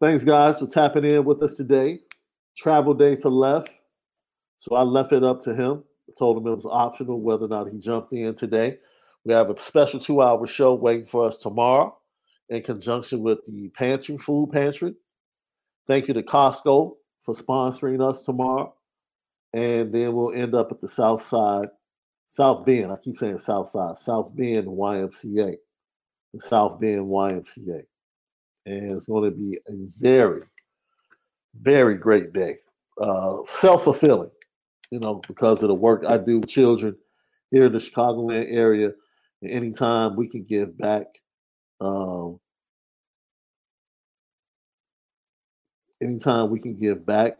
Thanks, guys, for tapping in with us today. Travel day for Left. So I left it up to him. I told him it was optional whether or not he jumped in today. We have a special two hour show waiting for us tomorrow in conjunction with the Pantry, Food Pantry. Thank you to Costco for sponsoring us tomorrow. And then we'll end up at the South Side, South Bend. I keep saying South Side, South Bend YMCA, the South Bend YMCA and it's going to be a very, very great day. Uh, Self fulfilling, you know, because of the work I do with children here in the Chicagoland area. And anytime we can give back, um, anytime we can give back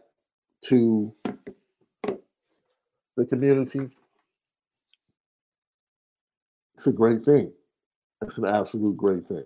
to the community, it's a great thing. It's an absolute great thing.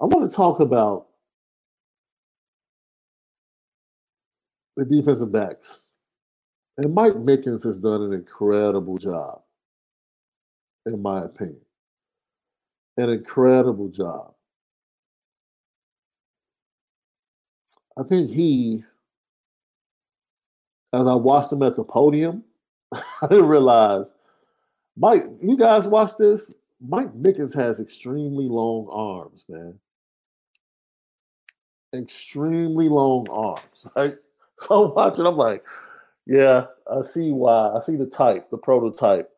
I want to talk about the defensive backs. And Mike Mickens has done an incredible job, in my opinion. An incredible job. I think he, as I watched him at the podium, I didn't realize, Mike, you guys watch this? Mike Mickens has extremely long arms, man. Extremely long arms. Right? So I'm watching, I'm like, yeah, I see why. I see the type, the prototype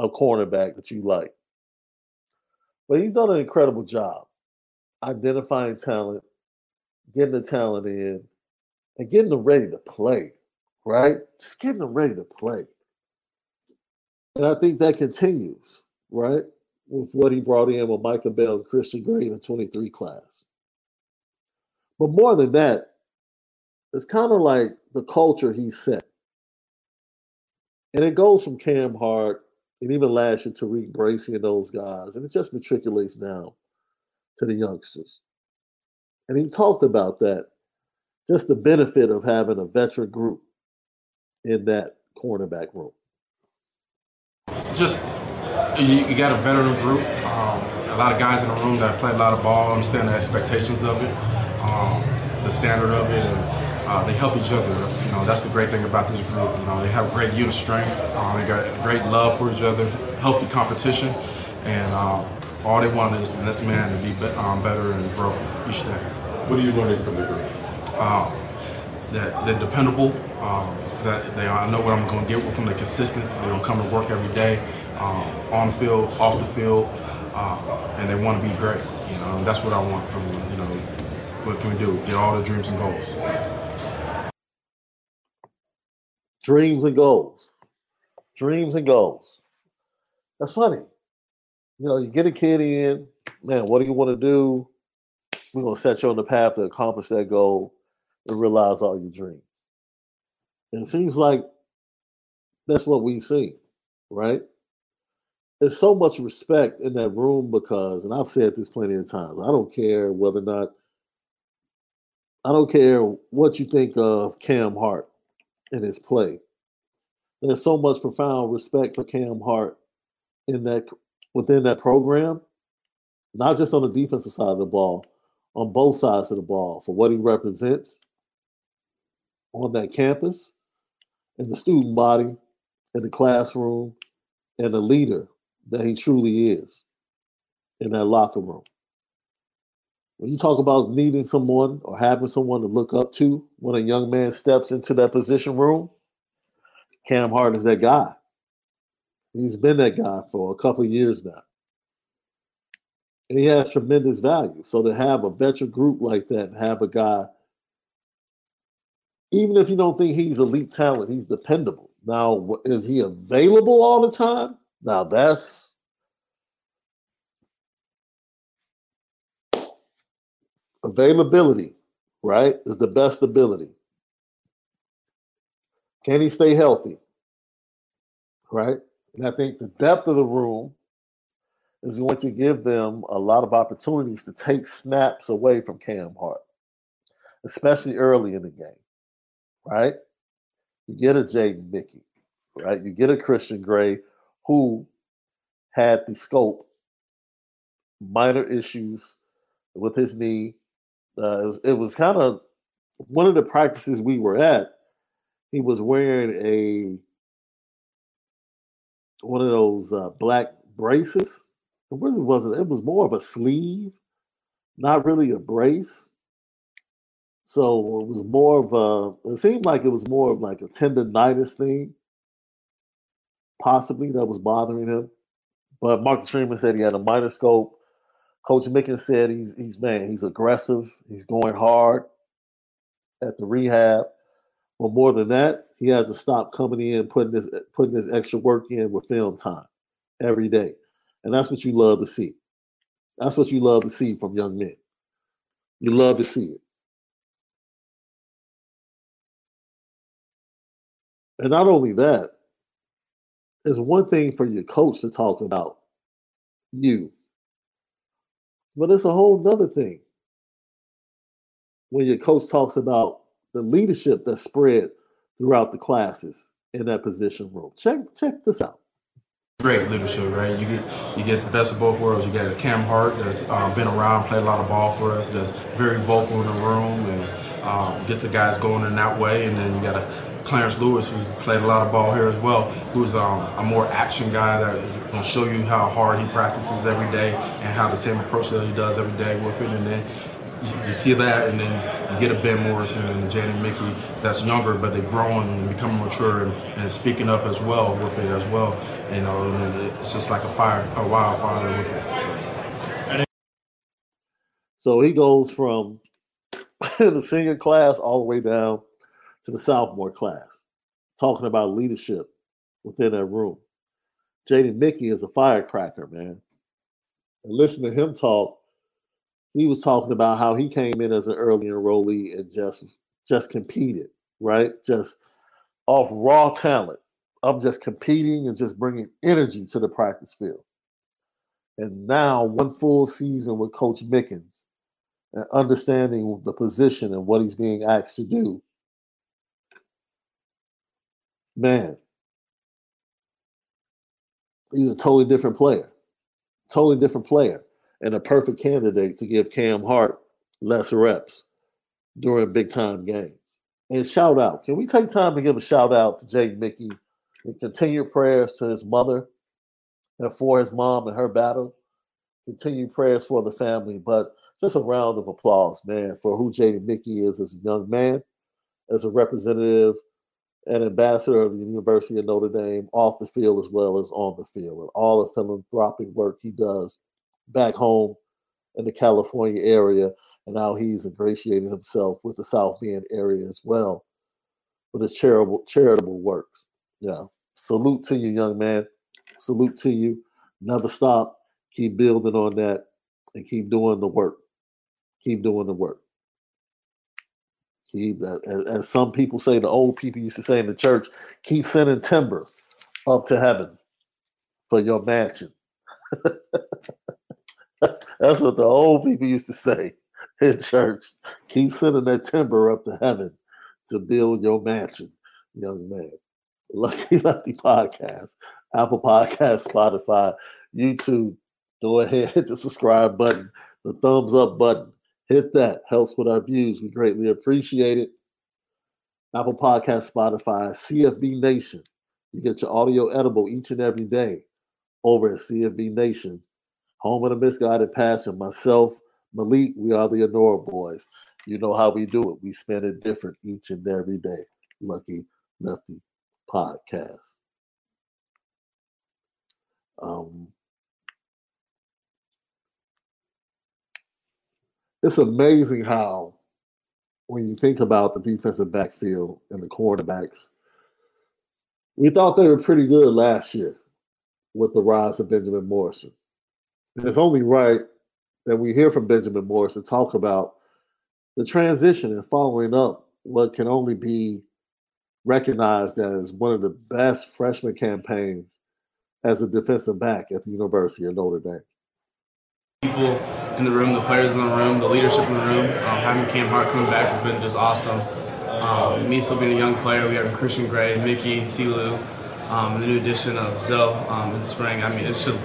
of cornerback that you like. But he's done an incredible job identifying talent, getting the talent in, and getting them ready to play, right? Just getting them ready to play. And I think that continues, right? With what he brought in with Micah Bell and Christian Gray in the 23 class. But more than that, it's kind of like the culture he set. And it goes from Cam Hart and even last year Tariq Bracy and those guys, and it just matriculates now to the youngsters. And he talked about that, just the benefit of having a veteran group in that cornerback room. Just you, you got a veteran group, um, a lot of guys in the room that play a lot of ball, understand the expectations of it, um, the standard of it, and uh, they help each other. You know, that's the great thing about this group. You know, they have great unit strength, um, they got great love for each other, healthy competition, and um, all they want is the next man to be, be um, better and grow each day. What are you learning from the group? Um, that they're dependable. Um, that they I know what I'm going to get with them. They're consistent. They're going to come to work every day, um, on the field, off the field, uh, and they want to be great. You know, and that's what I want from you know. What can we do? Get all the dreams and goals. Dreams and goals. Dreams and goals. That's funny. You know, you get a kid in, man, what do you want to do? We're going to set you on the path to accomplish that goal and realize all your dreams. And it seems like that's what we've seen, right? There's so much respect in that room because, and I've said this plenty of times, I don't care whether or not, I don't care what you think of Cam Hart and his play. There's so much profound respect for Cam Hart in that within that program, not just on the defensive side of the ball, on both sides of the ball for what he represents on that campus and the student body and the classroom and the leader that he truly is in that locker room. When you talk about needing someone or having someone to look up to when a young man steps into that position room, Cam Hart is that guy. He's been that guy for a couple of years now. And he has tremendous value. So to have a veteran group like that and have a guy, even if you don't think he's elite talent, he's dependable. Now, is he available all the time? Now that's availability, right? Is the best ability. Can he stay healthy? Right? And I think the depth of the room is going to give them a lot of opportunities to take snaps away from Cam Hart, especially early in the game. Right? You get a Jaden Mickey, right? You get a Christian Gray who had the scope, minor issues with his knee. Uh, it was, was kind of one of the practices we were at. He was wearing a one of those uh, black braces. It really wasn't. It was more of a sleeve, not really a brace. So it was more of a. It seemed like it was more of like a tendonitis thing, possibly that was bothering him. But Marcus Freeman said he had a minor scope. Coach Mickens said he's he's man, he's aggressive. He's going hard at the rehab. But more than that, he has to stop coming in, putting this putting this extra work in with film time every day. And that's what you love to see. That's what you love to see from young men. You love to see it. And not only that, it's one thing for your coach to talk about you, but it's a whole other thing when your coach talks about the leadership that's spread throughout the classes in that position room. Check check this out. Great leadership, right? You get you get the best of both worlds. You got a Cam Hart that's um, been around, played a lot of ball for us, that's very vocal in the room and um, gets the guys going in that way. And then you got a Clarence Lewis, who's played a lot of ball here as well, who's um, a more action guy that is going to show you how hard he practices every day and how the same approach that he does every day with it. And then you, see that, and then you get a Ben Morrison and a Jaden Mickey that's younger, but they're growing and becoming mature and, and speaking up as well with it as well. You know, and then it's just like a fire, a wildfire with it. So he goes from the senior class all the way down to the sophomore class, talking about leadership within that room. Jaden Mickey is a firecracker, man. And listen to him talk he was talking about how he came in as an early enrollee and just just competed, right? Just off raw talent. I'm just competing and just bringing energy to the practice field. And now, one full season with Coach Mickens and understanding the position and what he's being asked to do, man, he's a totally different player. Totally different player and a perfect candidate to give Cam Hart less reps during big time games. And shout out, can we take time to give a shout out to Jake Mickey and continue prayers to his mother and for his mom and her battle? Continue prayers for the family, but just a round of applause, man, for who Jaden Mickey is as a young man, as a representative and ambassador of the University of Notre Dame off the field as well as on the field, and all the philanthropic work he does back home in the California area, and now he's ingratiating himself with the South Bend area as well with his charitable charitable works. Yeah. Salute to you, young man. Salute to you. Never stop. Keep building on that and keep doing the work. Keep doing the work. That as, some people say, the old people used to say in the church, keep sending timber up to heaven for your mansion. That's, that's what the old people used to say in church. Keep sending that timber up to heaven to build your mansion, young man. Lucky Lefty Podcast, Apple Podcast, Spotify, YouTube. Go ahead, hit the subscribe button, the thumbs up button. Hit that. Helps with our views. We greatly appreciate it. Apple Podcast, Spotify, CFB Nation. You get your audio edible each and every day over at CFB Nation Home of the Misguided Passion. Myself, Malik, we are the Anora Boys. You know how we do it. We spend it different each and every day. Lucky Lefty Podcast. Um, it's amazing how, when you think about the defensive backfield and the quarterbacks, we thought they were pretty good last year with the rise of Benjamin Morrison And it's only right that we hear from Benjamin Morrison to talk about the transition and following up what can only be recognized as one of the best freshman campaigns as a defensive back at the University of Notre Dame. People in the room, the players in the room, the leadership in the room, um, having Cam Hart coming back has been just awesome. Um, me still being a young player, we have Christian Gray, Mickey, Silu, um, the new addition of Zo um, in spring. I mean, it's just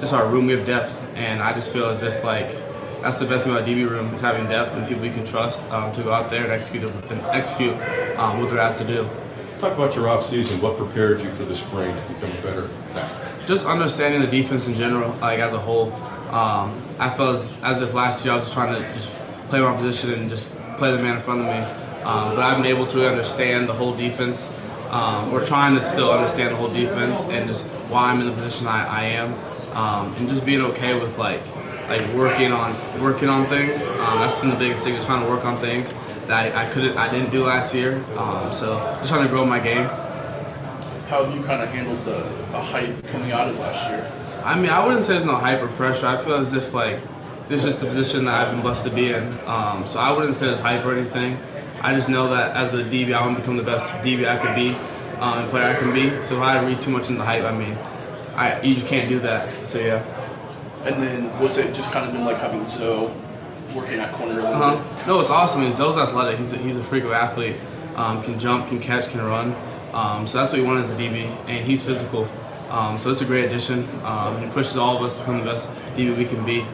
just our room. We have depth, and I just feel as if like that's the best thing about DB room is having depth and people you can trust um, to go out there and execute and execute um, what they're asked to do. Talk about your off season. What prepared you for the spring to become a better? Just understanding the defense in general, like as a whole. Um, I felt as, as, if last year I was just trying to just play my position and just play the man in front of me. Um, but I've been able to understand the whole defense. Um, we're trying to still understand the whole defense and just why I'm in the position I, I am um, and just being okay with like like working on working on things. Um, that's been the biggest thing is trying to work on things that I, I couldn't I didn't do last year. Um, so just trying to grow my game. How have you kind of handled the, the hype coming out of last year? I mean, I wouldn't say there's no hyper pressure. I feel as if like this is just the position that I've been blessed to be in. Um, so I wouldn't say there's hype or anything. I just know that as a DB, I want to become the best DB I could be um, and player I can be. So if I read too much into hype, I mean, I you just can't do that. So yeah. And then what's it just kind of been like having Zo working at corner uh-huh. No, it's awesome. He's Zo's athletic. He's a, he's a freak of athlete. Um, can jump, can catch, can run. Um, so that's what we want as a DB, and he's physical. Um, so it's a great addition. Um, he pushes all of us to become the best DB we can be.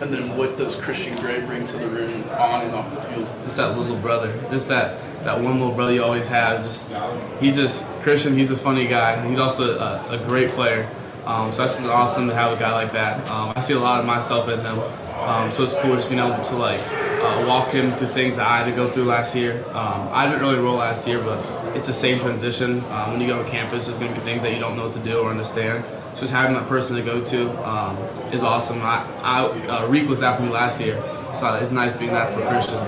And then what does Christian Gray bring to the room on and off the field? Just that little brother. Just that that one little brother you always have. Just he just Christian. He's a funny guy. He's also a, a great player. Um, so it's just awesome to have a guy like that. Um, I see a lot of myself in him. Um, so it's cool just being able to like uh, walk him through things that I had to go through last year. Um, I didn't really roll last year, but it's the same transition. Um, when you go on campus, there's going to be things that you don't know what to do or understand. So just having that person to go to um, is awesome. I, I uh, Reek was that for me last year, so it's nice being that for Christian.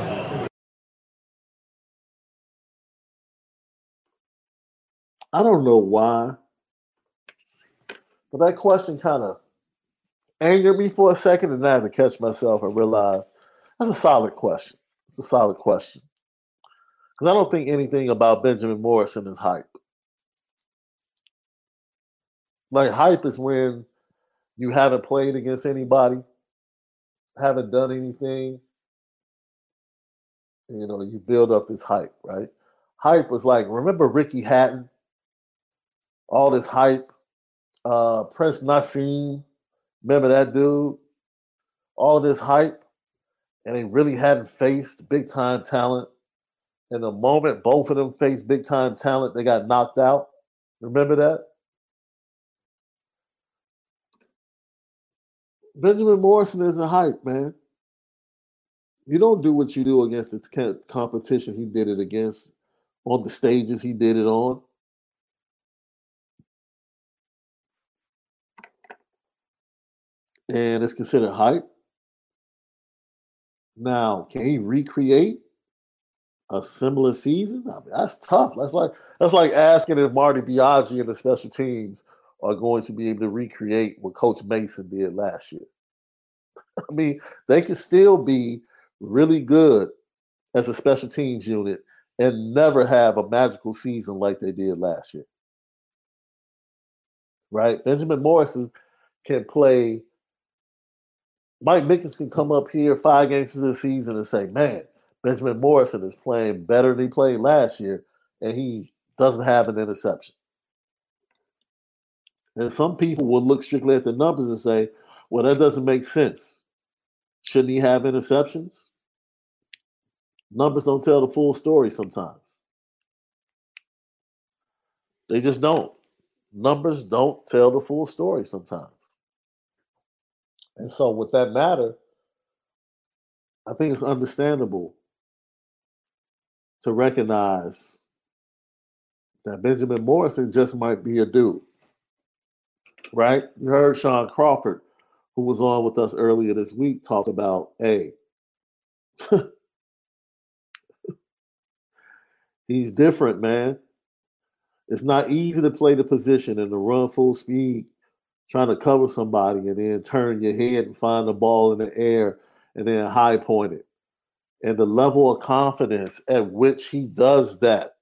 I don't know why, but that question kind of angered me for a second, and I had to catch myself and realize that's a solid question. It's a solid question because I don't think anything about Benjamin Morrison is hype. Like hype is when you haven't played against anybody, haven't done anything. You know, you build up this hype, right? Hype was like, remember Ricky Hatton? All this hype. Uh Prince Naseem, remember that dude? All this hype, and they really hadn't faced big time talent. And the moment both of them faced big time talent, they got knocked out. Remember that? Benjamin Morrison is a hype, man. You don't do what you do against the competition he did it against on the stages he did it on. And it's considered hype. Now, can he recreate a similar season? I mean, that's tough. That's like that's like asking if Marty Biagi and the special teams are going to be able to recreate what Coach Mason did last year. I mean, they can still be really good as a special teams unit and never have a magical season like they did last year. Right? Benjamin Morrison can play. Mike Mickens can come up here five games into the season and say, man, Benjamin Morrison is playing better than he played last year, and he doesn't have an interception. And some people will look strictly at the numbers and say, well, that doesn't make sense. Shouldn't he have interceptions? Numbers don't tell the full story sometimes. They just don't. Numbers don't tell the full story sometimes. And so, with that matter, I think it's understandable to recognize that Benjamin Morrison just might be a dude. Right? You heard Shaun Crawford, who was on with us earlier this week, talk about, hey, he's different, man. It's not easy to play the position and to run full speed, trying to cover somebody and then turn your head and find the ball in the air and then high point it. And the level of confidence at which he does that,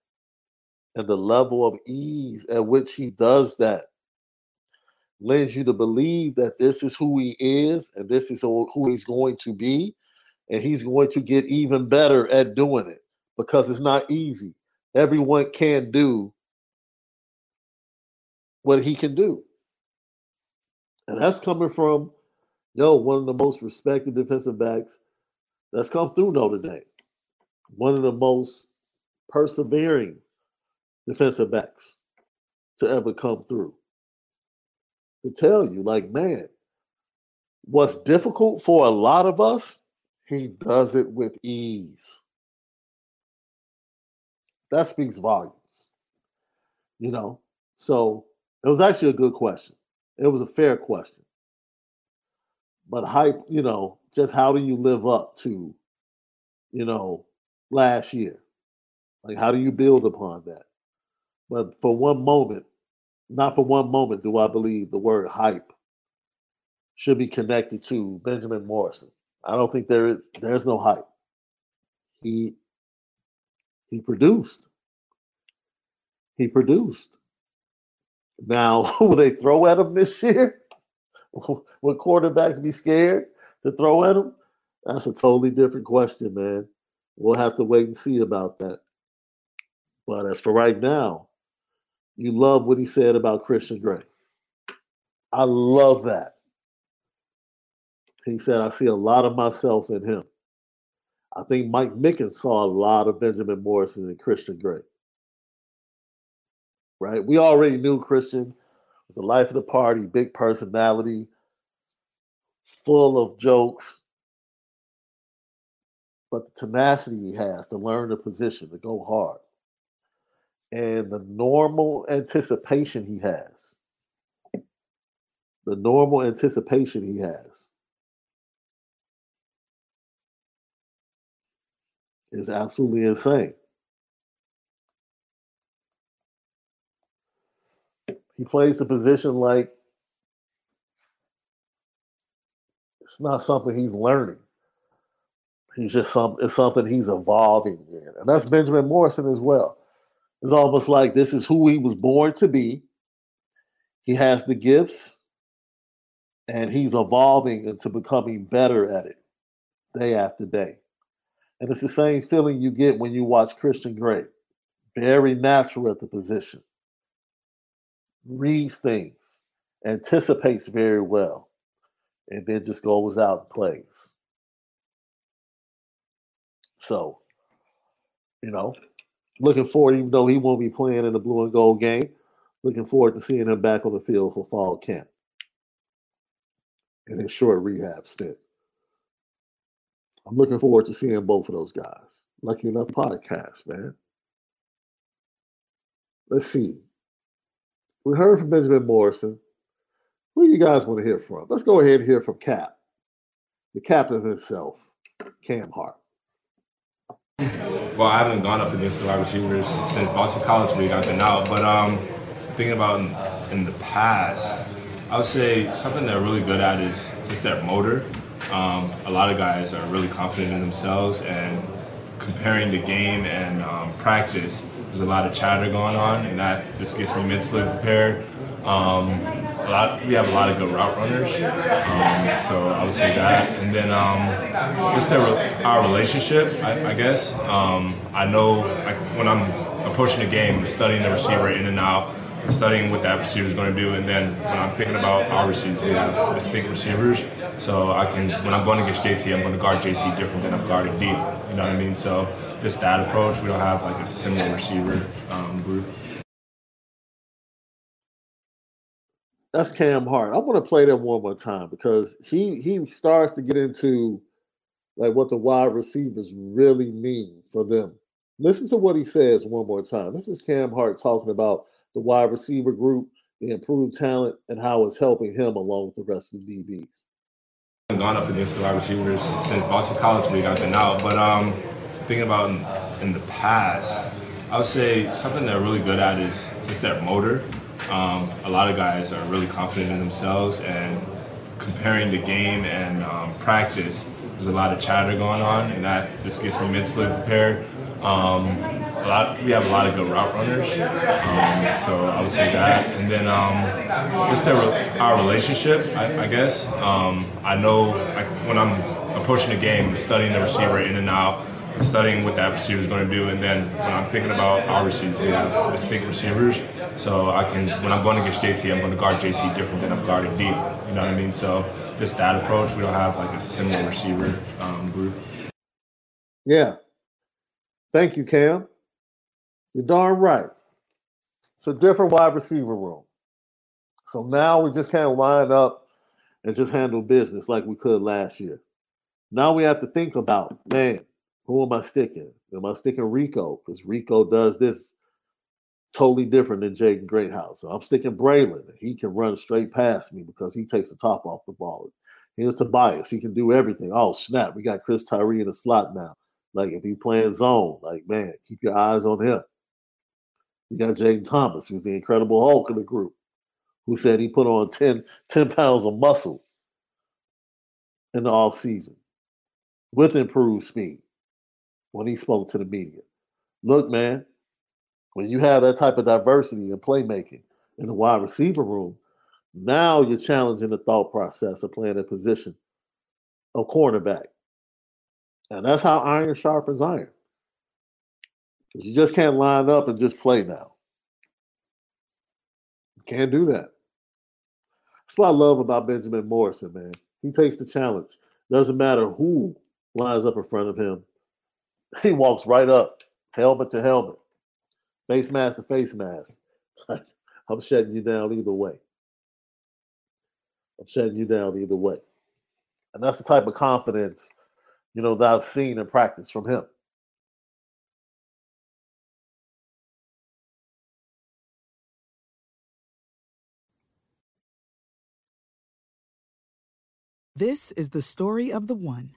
and the level of ease at which he does that, lends you to believe that this is who he is and this is who he's going to be. And he's going to get even better at doing it because it's not easy. Everyone can do what he can do. And that's coming from, yo, one of the most respected defensive backs that's come through Notre Dame. One of the most persevering defensive backs to ever come through. To tell you, like, man, what's difficult for a lot of us, he does it with ease. That speaks volumes. You know, so it was actually a good question. It was a fair question. But hype, you know, just how do you live up to, you know, last year? Like, how do you build upon that? But for one moment, not for one moment do I believe the word hype should be connected to Benjamin Morrison. I don't think there is there's no hype. He he produced. He produced. Now, will they throw at him this year? Will quarterbacks be scared to throw at him? That's a totally different question, man. We'll have to wait and see about that. But as for right now, you love what he said about Christian Gray. I love that. He said, I see a lot of myself in him. I think Mike Mickens saw a lot of Benjamin Morrison and Christian Gray. Right? We already knew Christian was the life of the party, big personality, full of jokes. But the tenacity he has to learn the position, to go hard, and the normal anticipation he has. The normal anticipation he has is absolutely insane. He plays the position like not something he's learning. He's just some it's something he's evolving in. And that's Benjamin Morrison as well. It's almost like this is who he was born to be. He has the gifts and he's evolving into becoming better at it day after day. And it's the same feeling you get when you watch Christian Gray. Very natural at the position. Reads things, anticipates very well, and then just goes out and plays. So, you know, looking forward, even though he won't be playing in the blue and gold game, looking forward to seeing him back on the field for fall camp in his short rehab stint. I'm looking forward to seeing both of those guys. Lucky enough podcast, man. Let's see. We heard from Benjamin Morrison. Who you guys want to hear from? Let's go ahead and hear from Cap, the captain himself, Cam Hart. Well, I haven't gone up against the wide receivers since Boston College League. I've been out, but um, thinking about in, in the past, I would say something they're really good at is just their motor. Um, a lot of guys are really confident in themselves, and comparing the game and um, practice, there's a lot of chatter going on, and that just gets me mentally prepared. Um, lot, we have a lot of good route runners, um, so I would say that. And then um, just their, our relationship, I, I guess. Um, I know like, when I'm approaching the game, studying the receiver in and out, studying what that receiver is going to do, and then when I'm thinking about our receivers, we have distinct receivers. So I can, when I'm going against JT, I'm going to guard JT different than I'm guarding deep. You know what I mean? So just that approach, we don't have like a similar receiver um, group. That's Cam Hart. I want to play that one more time because he he starts to get into like what the wide receivers really mean for them. Listen to what he says one more time. This is Cam Hart talking about the wide receiver group, the improved talent, and how it's helping him along with the rest of the DBs. I've gone up against the wide receivers since Boston College League. I've been out, but um, thinking about in, the past, I would say something they're really good at is just their motor. Um, a lot of guys are really confident in themselves, and comparing the game and um, practice, there's a lot of chatter going on, and that just gets me mentally prepared. Um, a lot, we have a lot of good route runners, um, so I would say that. And then um, just their, our relationship, I, I guess. Um, I know like, when I'm approaching the game, studying the receiver in and out, studying what that receiver is going to do, and then when I'm thinking about our receivers, we have distinct receivers. So I can, when I'm going against JT, I'm going to guard JT different than I'm guarding deep. You know what I mean? So just that approach, we don't have like a similar receiver um, group. Yeah. Thank you, Cam. You're darn right. It's a different wide receiver room. So now we just can't line up and just handle business like we could last year. Now we have to think about, man, who am I sticking? Am I sticking Rico? Because Rico does this totally different than Jaden Greathouse. So I'm sticking Braylon. He can run straight past me because he takes the top off the ball. Here's Tobias. He can do everything. Oh, snap. We got Chris Tyree in the slot now. Like if he playing zone, like man, keep your eyes on him. You got Jayden Thomas, who's the incredible Hulk of the group, who said he put on 10, 10 pounds of muscle in the off season with improved speed when he spoke to the media. Look, man, when you have that type of diversity in playmaking in the wide receiver room, now you're challenging the thought process of playing a position of cornerback And that's how iron sharpens iron. You just can't line up and just play now. You can't do that. That's what I love about Benjamin Morrison, man. He takes the challenge. Doesn't matter who lines up in front of him. He walks right up, helmet to helmet, face mask to face mask. I'm shutting you down either way. I'm shutting you down either way. And that's the type of confidence, you know, that I've seen in practice from him. This is the story of the one.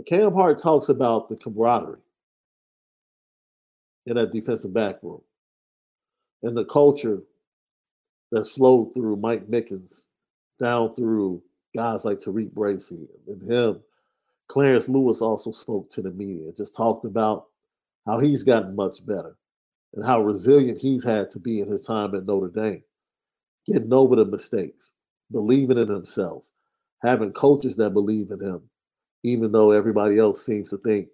But Cam Hart talks about the camaraderie in that defensive back room and the culture that flowed through Mike Mickens down through guys like Tariq Bracy and him. Clarence Lewis also spoke to the media, just talked about how he's gotten much better and how resilient he's had to be in his time at Notre Dame, getting over the mistakes, believing in himself, having coaches that believe in him, even though everybody else seems to think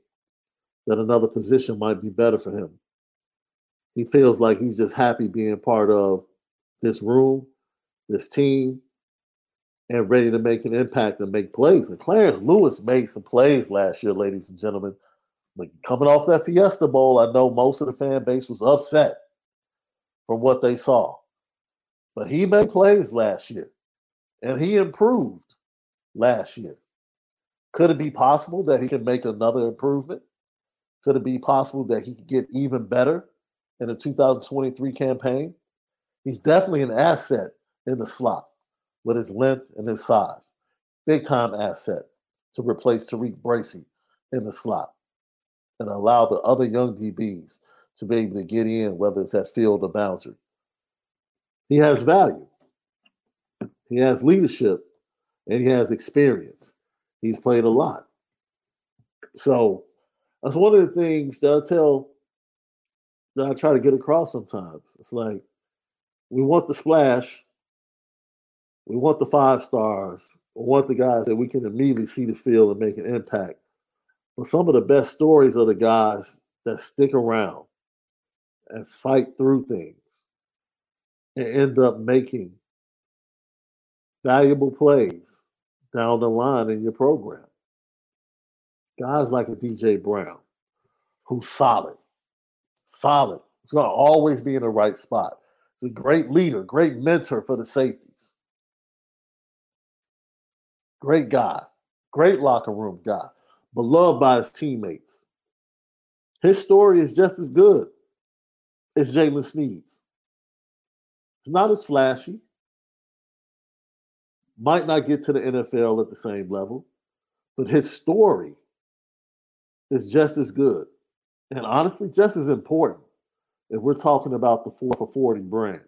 that another position might be better for him. He feels like he's just happy being part of this room, this team, and ready to make an impact and make plays. And Clarence Lewis made some plays last year, ladies and gentlemen. Like coming off that Fiesta Bowl, I know most of the fan base was upset from what they saw. But he made plays last year and he improved last year. Could it be possible that he can make another improvement? Could it be possible that he could get even better in the 2023 campaign? He's definitely an asset in the slot with his length and his size. Big time asset to replace Tariq Bracy in the slot and allow the other young DBs to be able to get in, whether it's at field or boundary. He has value. He has leadership and he has experience. He's played a lot. So that's one of the things that I tell that I try to get across sometimes. It's like we want the splash, we want the five stars, we want the guys that we can immediately see the field and make an impact. But some of the best stories are the guys that stick around and fight through things and end up making valuable plays down the line in your program. Guys like a DJ Brown, who's solid, solid. He's going to always be in the right spot. He's a great leader, great mentor for the safeties. Great guy, great locker room guy, beloved by his teammates. His story is just as good as Jaylen Sneed's. It's not as flashy, might not get to the NFL at the same level, but his story is just as good and honestly just as important if we're talking about the 4 for 40 brand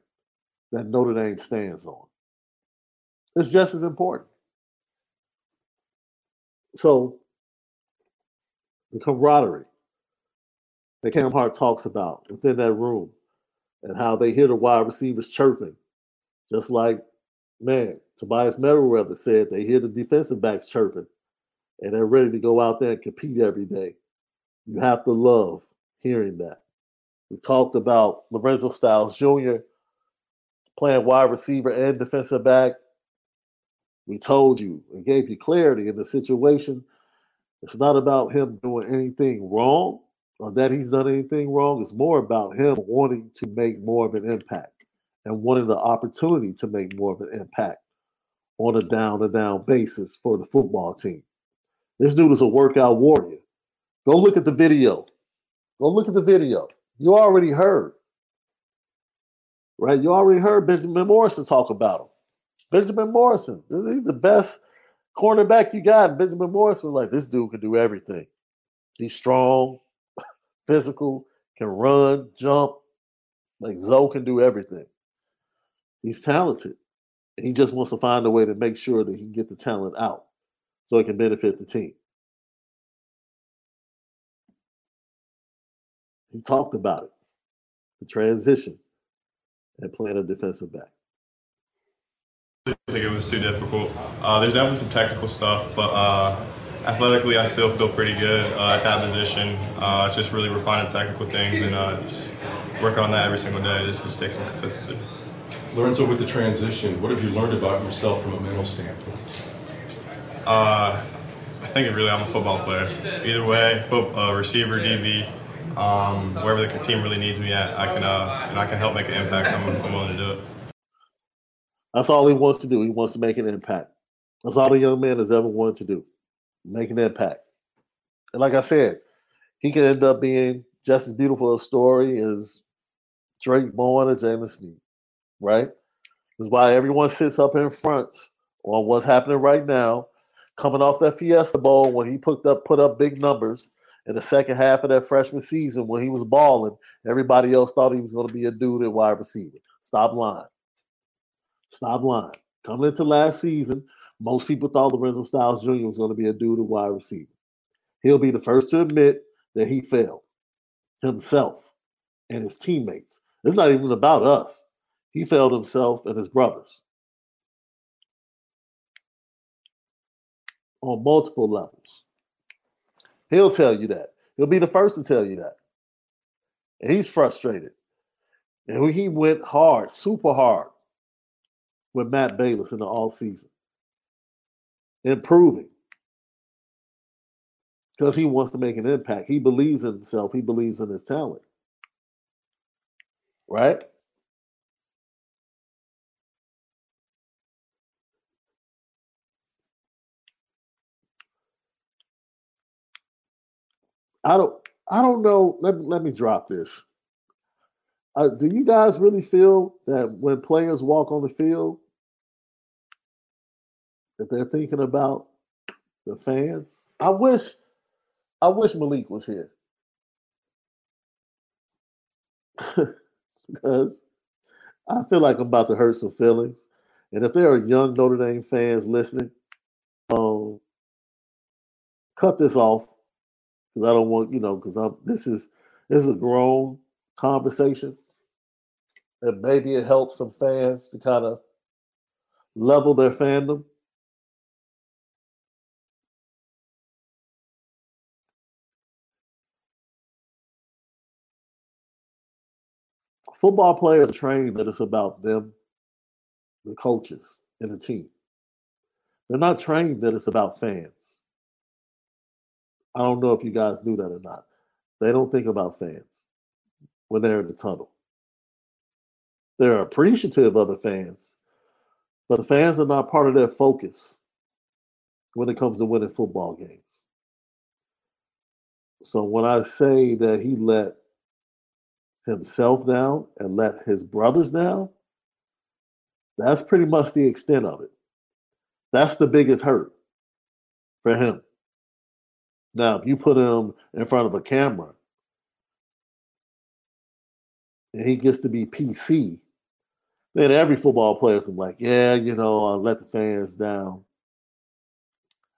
that Notre Dame stands on. It's just as important. So, the camaraderie that Cam Hart talks about within that room and how they hear the wide receivers chirping, just like, man, Tobias Merriweather said they hear the defensive backs chirping and they're ready to go out there and compete every day. You have to love hearing that. We talked about Lorenzo Styles Jr. playing wide receiver and defensive back. We told you and gave you clarity in the situation. It's not about him doing anything wrong or that he's done anything wrong. It's more about him wanting to make more of an impact and wanting the opportunity to make more of an impact on a down to down basis for the football team. This dude is a workout warrior. Go look at the video. Go look at the video. You already heard right? You already heard Benjamin Morrison talk about him. Benjamin Morrison, he's the best cornerback you got. Benjamin Morrison, like this dude can do everything. He's strong, physical, can run, jump. Like Zo can do everything. He's talented. And he just wants to find a way to make sure that he can get the talent out so it can benefit the team. He talked about it, the transition, and playing a defensive back. I think it was too difficult. Uh, there's definitely some technical stuff, but uh, athletically, I still feel pretty good uh, at that position. Uh, just really refining technical things and uh, just working on that every single day. This just takes some consistency. Lorenzo, with the transition, what have you learned about yourself from a mental standpoint? Uh, I think it really, I'm a football player. Either way, foot, receiver, DB, um, wherever the team really needs me at, I can and I can help make an impact. I'm, I'm willing to do it. That's all he wants to do. He wants to make an impact. That's all the young man has ever wanted to do, make an impact. And like I said, he can end up being just as beautiful a story as Drayk Bowen or Jaylen Sneed, right? That's why everyone sits up in front on what's happening right now, coming off that Fiesta Bowl when he put up put up big numbers in the second half of that freshman season when he was balling. Everybody else thought he was going to be a dude at wide receiver. Stop lying. Stop lying. Coming into last season, most people thought Lorenzo Styles Jr. was going to be a dude at wide receiver. He'll be the first to admit that he failed himself and his teammates. It's not even about us. He failed himself and his brothers on multiple levels. He'll tell you that. He'll be the first to tell you that. And he's frustrated. And he went hard, super hard with Matt Balis in the offseason. Improving. Because he wants to make an impact. He believes in himself. He believes in his talent. Right? I don't I don't know. Let, let me drop this. Uh, do you guys really feel that when players walk on the field, that they're thinking about the fans? I wish, I wish Malik was here because I feel like I'm about to hurt some feelings. And if there are young Notre Dame fans listening, um, cut this off because I don't want you know because I'm this is this is a grown conversation and maybe it helps some fans to kind of level their fandom. Football players train that it's about them, the coaches, and the team. They're not trained that it's about fans. I don't know if you guys knew that or not. They don't think about fans when they're in the tunnel. They're appreciative of the fans, but the fans are not part of their focus when it comes to winning football games. So when I say that he let himself down and let his brothers down, that's pretty much the extent of it. That's the biggest hurt for him. Now, if you put him in front of a camera and he gets to be PC, then every football player is like, yeah, you know, I'll let the fans down.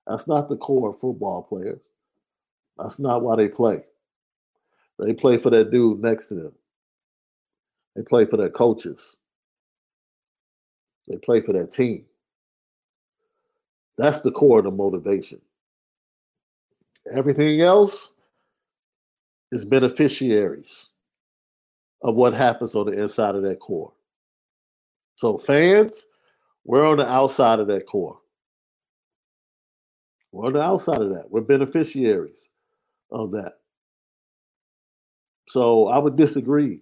That's not the core of football players. That's not why they play. They play for that dude next to them. They play for their coaches. They play for their team. That's the core of the motivation. Everything else is beneficiaries of what happens on the inside of that core. So, fans, we're on the outside of that core. We're on the outside of that. We're beneficiaries of that. So, I would disagree.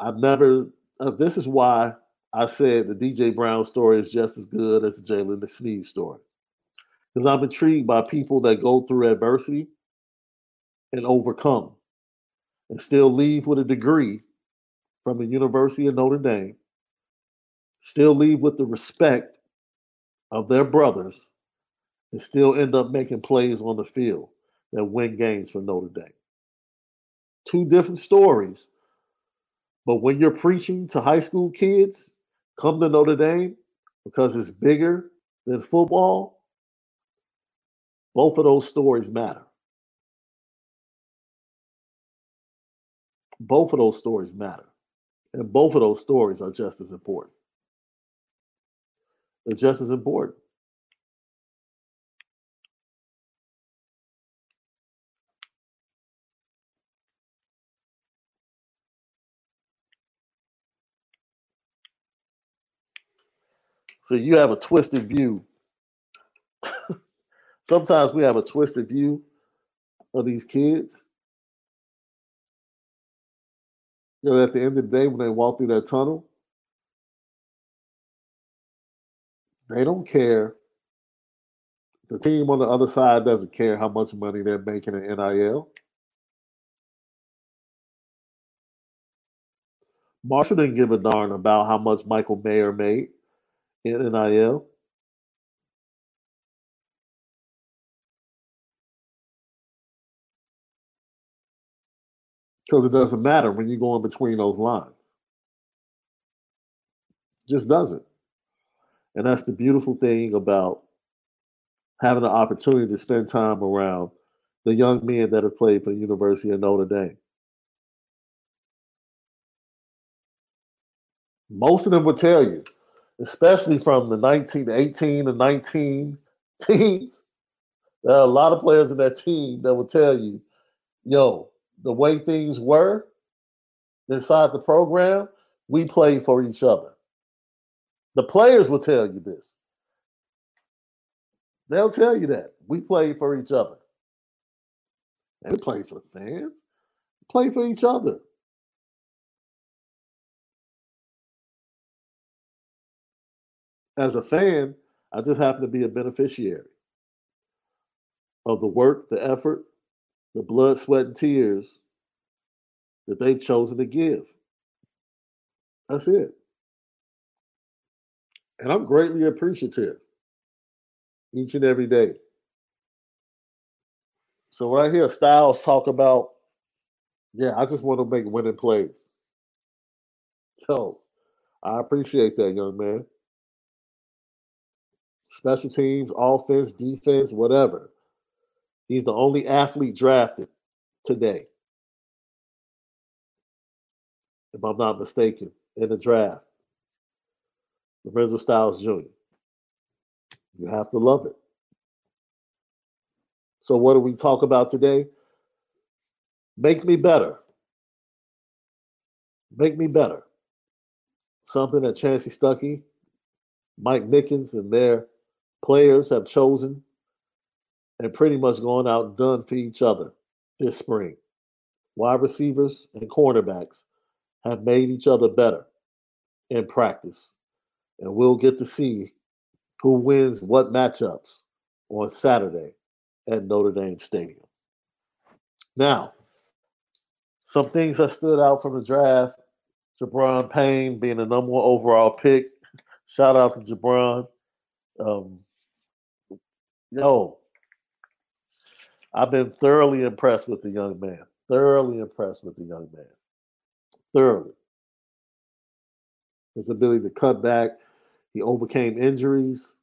I've never, uh, this is why I said the DJ Brown story is just as good as the Jaylen Sneed story. Because I'm intrigued by people that go through adversity and overcome and still leave with a degree from the University of Notre Dame still leave with the respect of their brothers and still end up making plays on the field that win games for Notre Dame. Two different stories. But when you're preaching to high school kids, come to Notre Dame because it's bigger than football, both of those stories matter. Both of those stories matter. And both of those stories are just as important. They're just as important. So you have a twisted view. Sometimes we have a twisted view of these kids. You know, at the end of the day, when they walk through that tunnel, they don't care. The team on the other side doesn't care how much money they're making in NIL. Marshall didn't give a darn about how much Michael Mayer made in NIL. Because it doesn't matter when you go in between those lines. It just doesn't. And that's the beautiful thing about having the opportunity to spend time around the young men that have played for the University of Notre Dame. Most of them will tell you, especially from the 19, the 18 and 19 teams, there are a lot of players in that team that will tell you, yo, the way things were inside the program, we played for each other. The players will tell you this. They'll tell you that. We played for each other. They play for the fans. Play for each other. As a fan, I just happen to be a beneficiary of the work, the effort, the blood, sweat, and tears that they've chosen to give. That's it. And I'm greatly appreciative each and every day. So when I hear Styles talk about, yeah, I just want to make winning plays. So I appreciate that, young man. Special teams, offense, defense, whatever. He's the only athlete drafted today, if I'm not mistaken, in the draft. Lorenzo Styles Jr. You have to love it. So, what do we talk about today? Make me better. Make me better. Something that Chansi Stuckey, Mike Mickens, and their players have chosen and pretty much gone out and done for each other this spring. Wide receivers and cornerbacks have made each other better in practice. And we'll get to see who wins what matchups on Saturday at Notre Dame Stadium. Now, some things that stood out from the draft Gi'Bran Payne being the number one overall pick. Shout out to Gi'Bran. Um, yo, I've been thoroughly impressed with the young man. Thoroughly impressed with the young man. Thoroughly. His ability to cut back. He overcame injuries.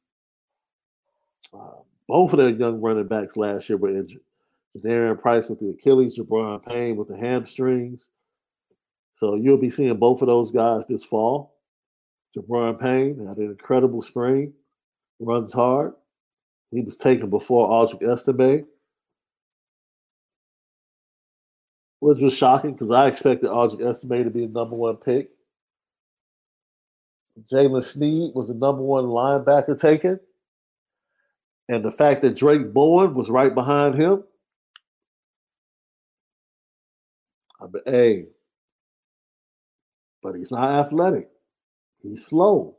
Uh, both of their young running backs last year were injured. Jadarian Price with the Achilles, Gi'Bran Payne with the hamstrings. So you'll be seeing both of those guys this fall. Gi'Bran Payne had an incredible spring, runs hard. He was taken before Audric Estime. Which was shocking because I expected Audric Estime to be the number one pick. Jaylen Sneed was the number one linebacker taken. And the fact that Drayk Bowen was right behind him. I mean, hey, but he's not athletic. He's slow.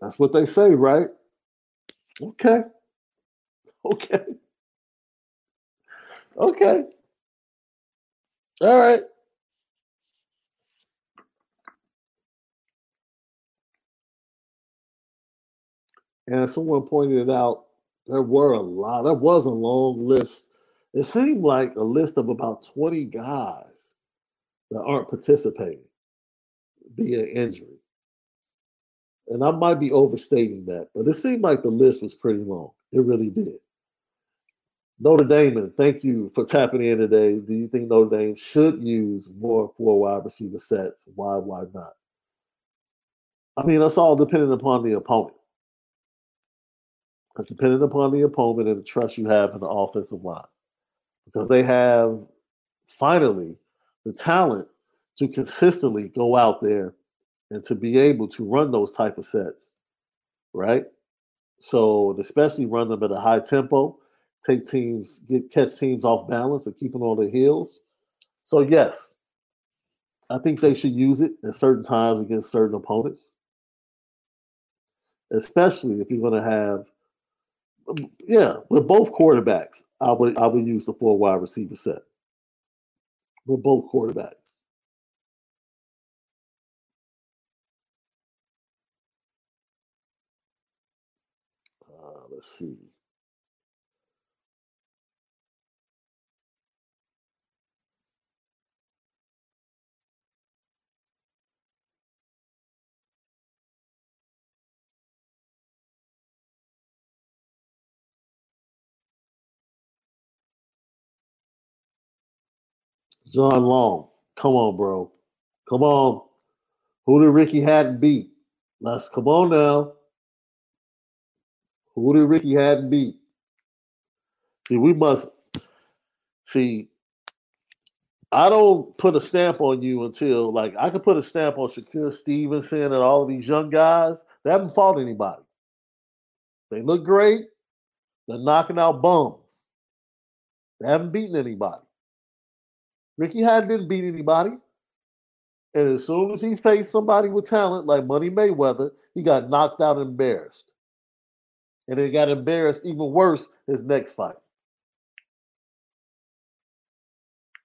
That's what they say, right? Okay. Okay. Okay. All right. And someone pointed out there were a lot. There was a long list. It seemed like a list of about 20 guys that aren't participating via injury. And I might be overstating that, but it seemed like the list was pretty long. It really did. Notre Dame, thank you for tapping in today. Do you think Notre Dame should use more four wide receiver sets? Why, why not? I mean, that's all dependent upon the opponent. It's dependent upon the opponent and the trust you have in the offensive line. Because they have finally the talent to consistently go out there and to be able to run those type of sets, right? So especially run them at a high tempo take teams, get catch teams off balance and keep them on their heels. So yes, I think they should use it at certain times against certain opponents, especially if you're going to have, um, yeah, with both quarterbacks. I would I would use the four wide receiver set with both quarterbacks. Uh, let's see. John Long. Come on, bro. Come on. Who did Ricky Hatton beat? Let's come on now. Who did Ricky Hatton beat? See, we must see. I don't put a stamp on you until like I can put a stamp on Shakur Stevenson and all of these young guys. They haven't fought anybody. They look great. They're knocking out bums. They haven't beaten anybody. Ricky Hatton didn't beat anybody. And as soon as he faced somebody with talent like Money Mayweather, he got knocked out and embarrassed. And then got embarrassed even worse his next fight.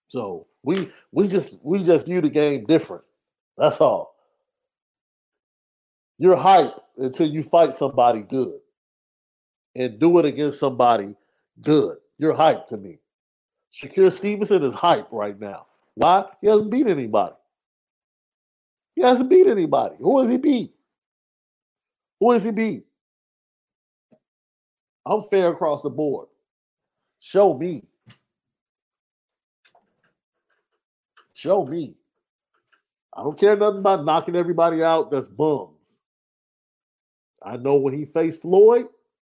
So we we just we just view the game different. That's all. You're hype until you fight somebody good. And do it against somebody good. You're hype to me. Shakur Stevenson is hype right now. Why? He hasn't beat anybody. He hasn't beat anybody. Who has he beat? Who has he beat? I'm fair across the board. Show me. Show me. I don't care nothing about knocking everybody out that's bums. I know when he faced Floyd,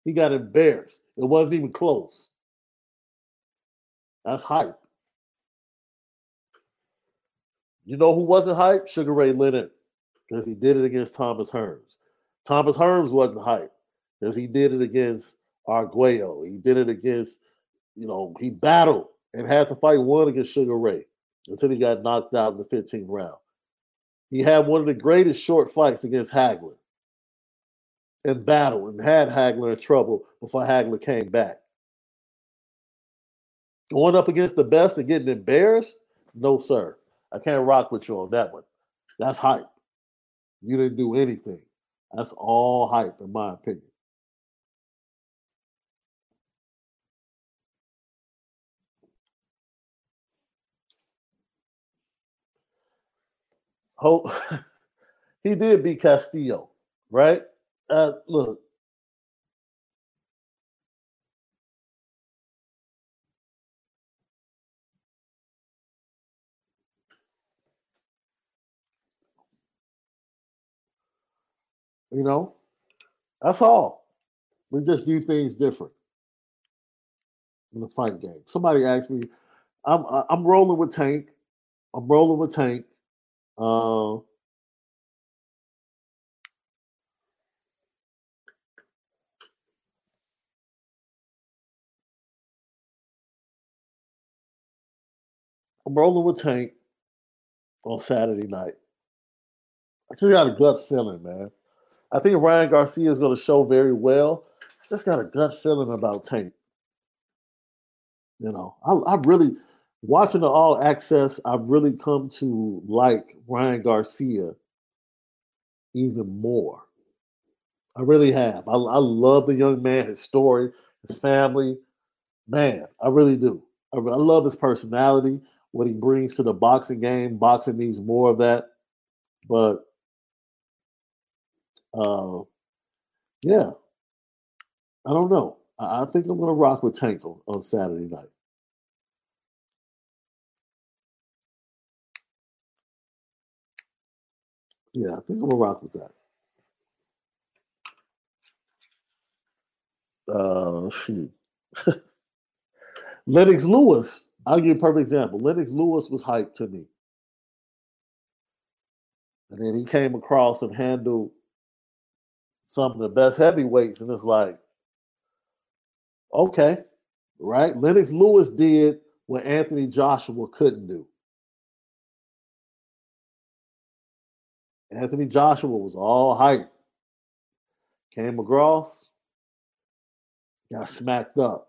he got embarrassed. It wasn't even close. That's hype. You know who wasn't hype? Sugar Ray Leonard, because he did it against Thomas Hearns. Thomas Hearns wasn't hype because he did it against Arguello. He did it against, you know, he battled and had to fight one against Sugar Ray until he got knocked out in the 15th round. He had one of the greatest short fights against Hagler and battled and had Hagler in trouble before Hagler came back. Going up against the best and getting embarrassed? No, sir. I can't rock with you on that one. That's hype. You didn't do anything. That's all hype, in my opinion. Hope he did beat Castillo, right? Uh, look, You know, that's all. We just view things different in the fight game. Somebody asked me, I'm I'm rolling with Tank. I'm rolling with Tank. Uh, I'm rolling with Tank on Saturday night. I just got a gut feeling, man. I think Ryan Garcia is going to show very well. Just got a gut feeling about Tank. You know, I, I really watching the All Access. I've really come to like Ryan Garcia even more. I really have. I, I love the young man, his story, his family. Man, I really do. I, I love his personality, what he brings to the boxing game. Boxing needs more of that. But uh, yeah, I don't know. I, I think I'm going to rock with Tank on, on Saturday night. Yeah, I think I'm gonna rock with that. Uh, shoot. Lennox Lewis, I'll give you a perfect example. Lennox Lewis was hyped to me. And then he came across and handled some of the best heavyweights, and it's like, okay, right? Lennox Lewis did what Anthony Joshua couldn't do. Anthony Joshua was all hype. Came across, got smacked up.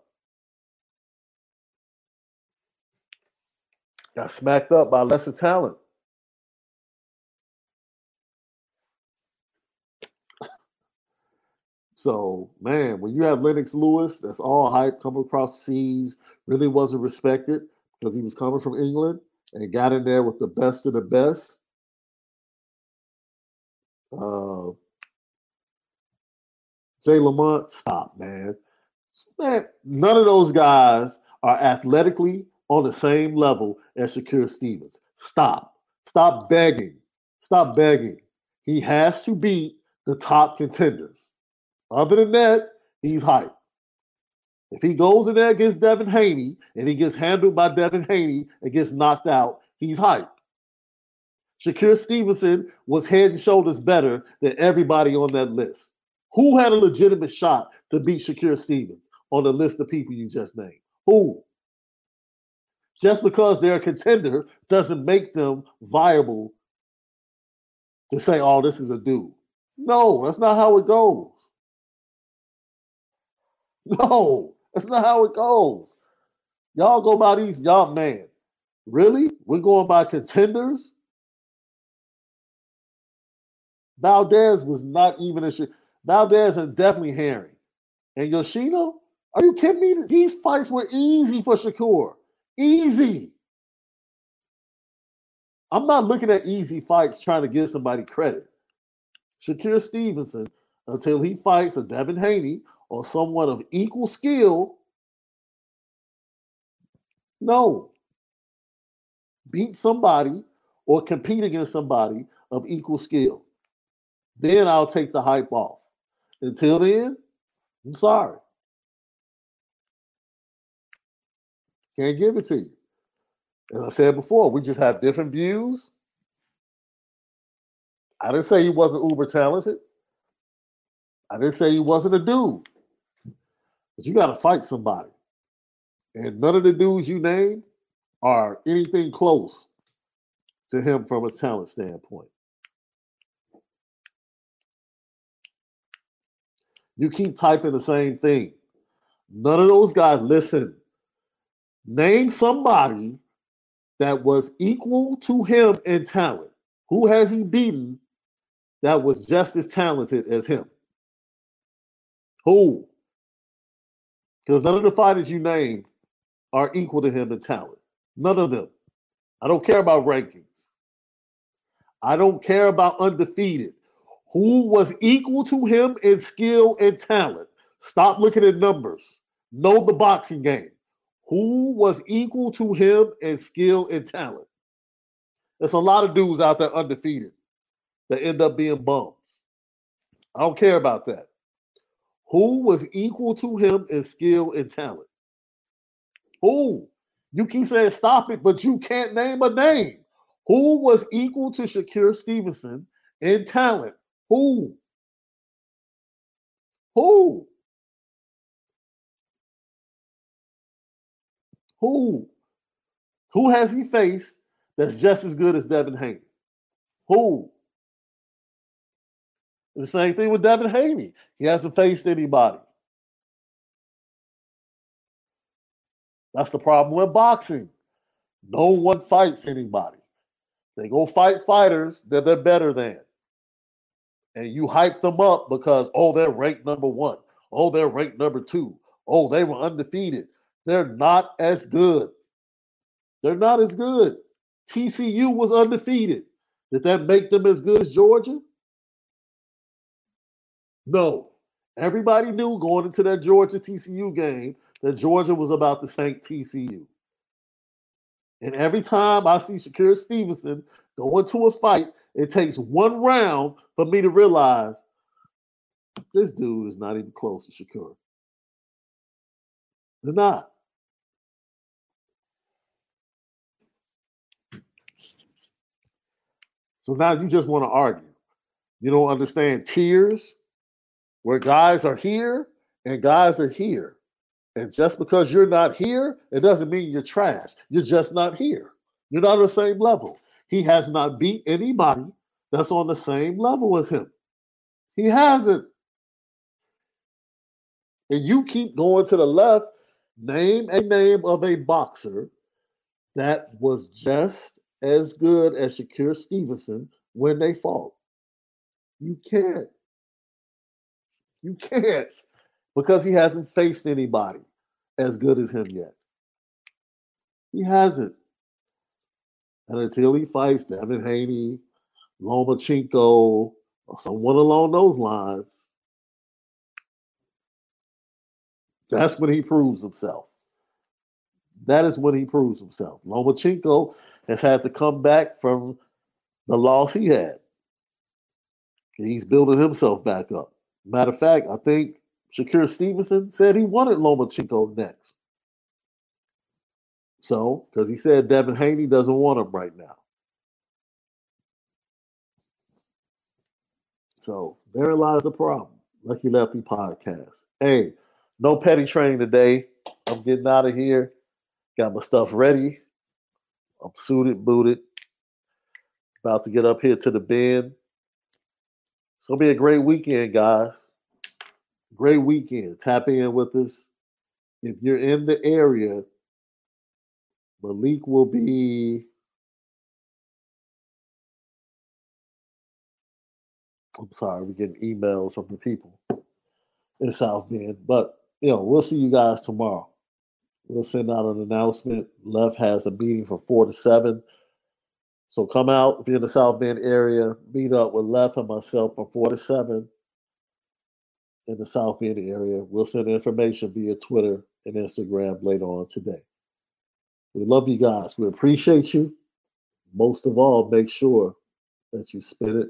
Got smacked up by lesser talent. So, man, when you have Lennox Lewis, that's all hype coming across the seas, really wasn't respected because he was coming from England and got in there with the best of the best. Uh, Jay Lamont, stop, man. Man, none of those guys are athletically on the same level as Shakur Stevens. Stop. Stop begging. Stop begging. He has to beat the top contenders. Other than that, he's hype. If he goes in there against Devin Haney and he gets handled by Devin Haney and gets knocked out, he's hype. Shakur Stevenson was head and shoulders better than everybody on that list. Who had a legitimate shot to beat Shakur Stevens on the list of people you just named? Who? Just because they're a contender doesn't make them viable to say, oh, this is a dude. No, that's not how it goes. No, that's not how it goes. Y'all go by these, y'all, man. Really? We're going by contenders? Valdez was not even a shit. Valdez and definitely Herring. And Yoshino, are you kidding me? These fights were easy for Shakur. Easy. I'm not looking at easy fights trying to give somebody credit. Shakur Stevenson, until he fights a Devin Haney or someone of equal skill, no. Beat somebody or compete against somebody of equal skill. Then I'll take the hype off. Until then, I'm sorry. Can't give it to you. As I said before, we just have different views. I didn't say he wasn't uber talented. I didn't say he wasn't a dude. But you got to fight somebody. And none of the dudes you name are anything close to him from a talent standpoint. You keep typing the same thing. None of those guys listen. Name somebody that was equal to him in talent. Who has he beaten that was just as talented as him? Who? Because none of the fighters you name are equal to him in talent. None of them. I don't care about rankings. I don't care about undefeated who was equal to him in skill and talent. Stop looking at numbers. Know the boxing game. Who was equal to him in skill and talent? There's a lot of dudes out there undefeated that end up being bums. I don't care about that. Who was equal to him in skill and talent? Who? You keep saying stop it, but you can't name a name. Who was equal to Shakur Stevenson in talent? Who? Who? Who? Who has he faced that's just as good as Devin Haney? Who? The same thing with Devin Haney. He hasn't faced anybody. That's the problem with boxing. No one fights anybody. They go fight fighters that they're better than. and you hype them up because, oh, they're ranked number one. Oh, they're ranked number two. Oh, they were undefeated. They're not as good. They're not as good. TCU was undefeated. Did that make them as good as Georgia? No. Everybody knew going into that Georgia TCU game that Georgia was about to sink TCU. And every time I see Shakur Stevenson go into a fight, it takes one round for me to realize this dude is not even close to Shakur. They're not. So now you just want to argue. You don't understand tiers where guys are here and guys are here. And just because you're not here, it doesn't mean you're trash. You're just not here. You're not on the same level. He has not beat anybody that's on the same level as him. He hasn't. And you keep going to the left, name a name of a boxer that was just as good as Shakur Stevenson when they fought. You can't. You can't because he hasn't faced anybody as good as him yet. He hasn't. And until he fights Devin Haney, Lomachenko, or someone along those lines, that's when he proves himself. That is when he proves himself. Lomachenko has had to come back from the loss he had. He's building himself back up. Matter of fact, I think Shakur Stevenson said he wanted Lomachenko next. So, because he said Devin Haney doesn't want him right now. So there lies the problem. Lucky Lefty podcast. Hey, no petty training today. I'm getting out of here. Got my stuff ready. I'm suited, booted. About to get up here to the bend. It's gonna be a great weekend, guys. Great weekend. Tap in with us. If you're in the area, Malik will be. I'm sorry, we're getting emails from the people in South Bend. But you know, we'll see you guys tomorrow. We'll send out an announcement. Left has a meeting from four to seven. So come out if you're in the South Bend area, meet up with Left and myself from four to seven in the South Bend area. We'll send information via Twitter and Instagram later on today. We love you guys. We appreciate you. Most of all, make sure that you spin it.